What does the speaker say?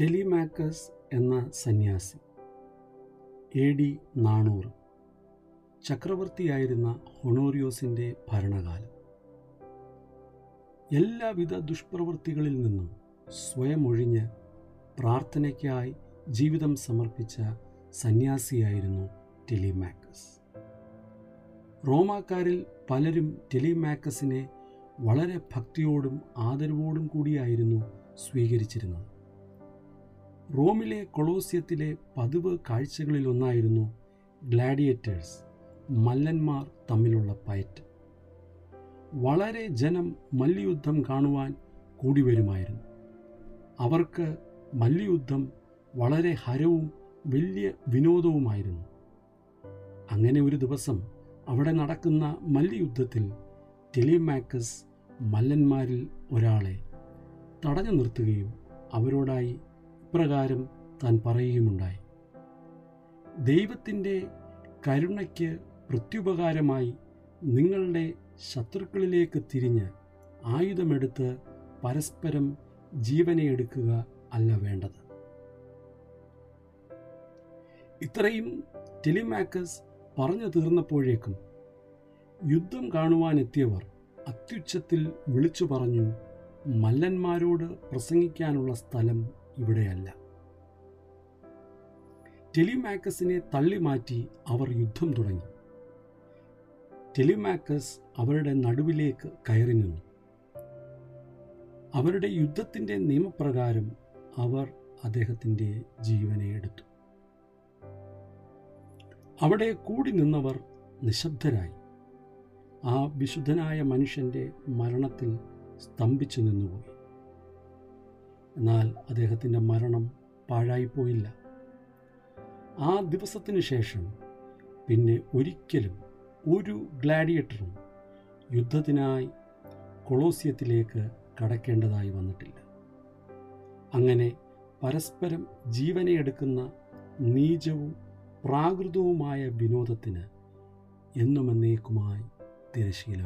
Telemachus എന്ന സന്യാസി. A D നാണൂറ്. ചക്രവർത്തിയായിരുന്ന ഹൊണോറിയോസിന്റെ ഭരണകാലം. എല്ലാവിധ ദുഷ്പ്രവൃത്തികളിൽ നിന്നും സ്വയം ഒഴിഞ്ഞ് പ്രാർത്ഥനയ്ക്കായി ജീവിതം സമർപ്പിച്ച സന്യാസിയായിരുന്നു ടെലിമാക്കസ് റോമാക്കാരിൽ പലരും ടെലിമാക്കസിനെ വളരെ ഭക്തിയോടും ആദരവോടും കൂടിയായിരുന്നു സ്വീകരിച്ചിരുന്നത്. റോമിലെ കൊളോസ്യത്തിലെ പതിവ് കാഴ്ചകളിലൊന്നായിരുന്നു ഗ്ലാഡിയേറ്റേഴ്സ് മല്ലന്മാർ തമ്മിലുള്ള പയറ്റ് വളരെ ജനം മല്ലിയുദ്ധം കാണുവാൻ കൂടി വരുമായിരുന്നു. അവർക്ക് മല്ലിയുദ്ധം വളരെ ഹരവും വലിയ വിനോദവുമായിരുന്നു. അങ്ങനെ ഒരു ദിവസം അവിടെ നടക്കുന്ന മല്ലിയുദ്ധത്തിൽ ടെലിമാക്കസ് മല്ലന്മാരിൽ ഒരാളെ തടഞ്ഞു നിർത്തുകയും അവരോടായി ഇപ്രകാരം താൻ പറയുകയുമുണ്ടായി. ദൈവത്തിന്റെ കരുണയ്ക്ക് പ്രത്യുപകാരമായി നിങ്ങളുടെ ശത്രുക്കളിലേക്ക് തിരിഞ്ഞ് ആയുധമെടുത്ത് പരസ്പരം ജീവനെ എടുക്കുക അല്ല വേണ്ടത്. ഇത്രയും ടെലിമാക്കസ് പറഞ്ഞു തീർന്നപ്പോഴേക്കും യുദ്ധം കാണുവാനെത്തിയവർ അത്യുച്ചത്തിൽ വിളിച്ചു പറഞ്ഞു മല്ലന്മാരോട് പ്രസംഗിക്കാനുള്ള സ്ഥലം ഇവിടെയല്ല. ടെലിമാക്കസിനെ തള്ളിമാറ്റി അവർ യുദ്ധം തുടങ്ങി. ടെലിമാക്കസ് അവരുടെ നടുവിലേക്ക് കയറി നിന്നു. അവരുടെ യുദ്ധത്തിന്റെ നിയമപ്രകാരം അവർ അദ്ദേഹത്തിന്റെ ജീവനെ എടുത്തു. അവിടെ കൂടി നിന്നവർ നിശബ്ദരായി. ആ വിശുദ്ധനായ മനുഷ്യന്റെ മരണത്തിൽ സ്തംഭിച്ചു നിന്നുപോയി. എന്നാൽ അദ്ദേഹത്തിന്റെ മരണം പാഴായിപ്പോയില്ല. ആ ദിവസത്തിന് ശേഷം പിന്നെ ഒരിക്കലും ഒരു ഗ്ലാഡിയേറ്ററും യുദ്ധത്തിനായി കൊളോസിയത്തിലേക്ക് കടക്കേണ്ടതായി വന്നിട്ടില്ല. അങ്ങനെ പരസ്പരം ജീവനെടുക്കുന്ന നീചവും പ്രാകൃതവുമായ വിനോദത്തിന് എന്നുമെന്നേക്കുമായി തിരശീല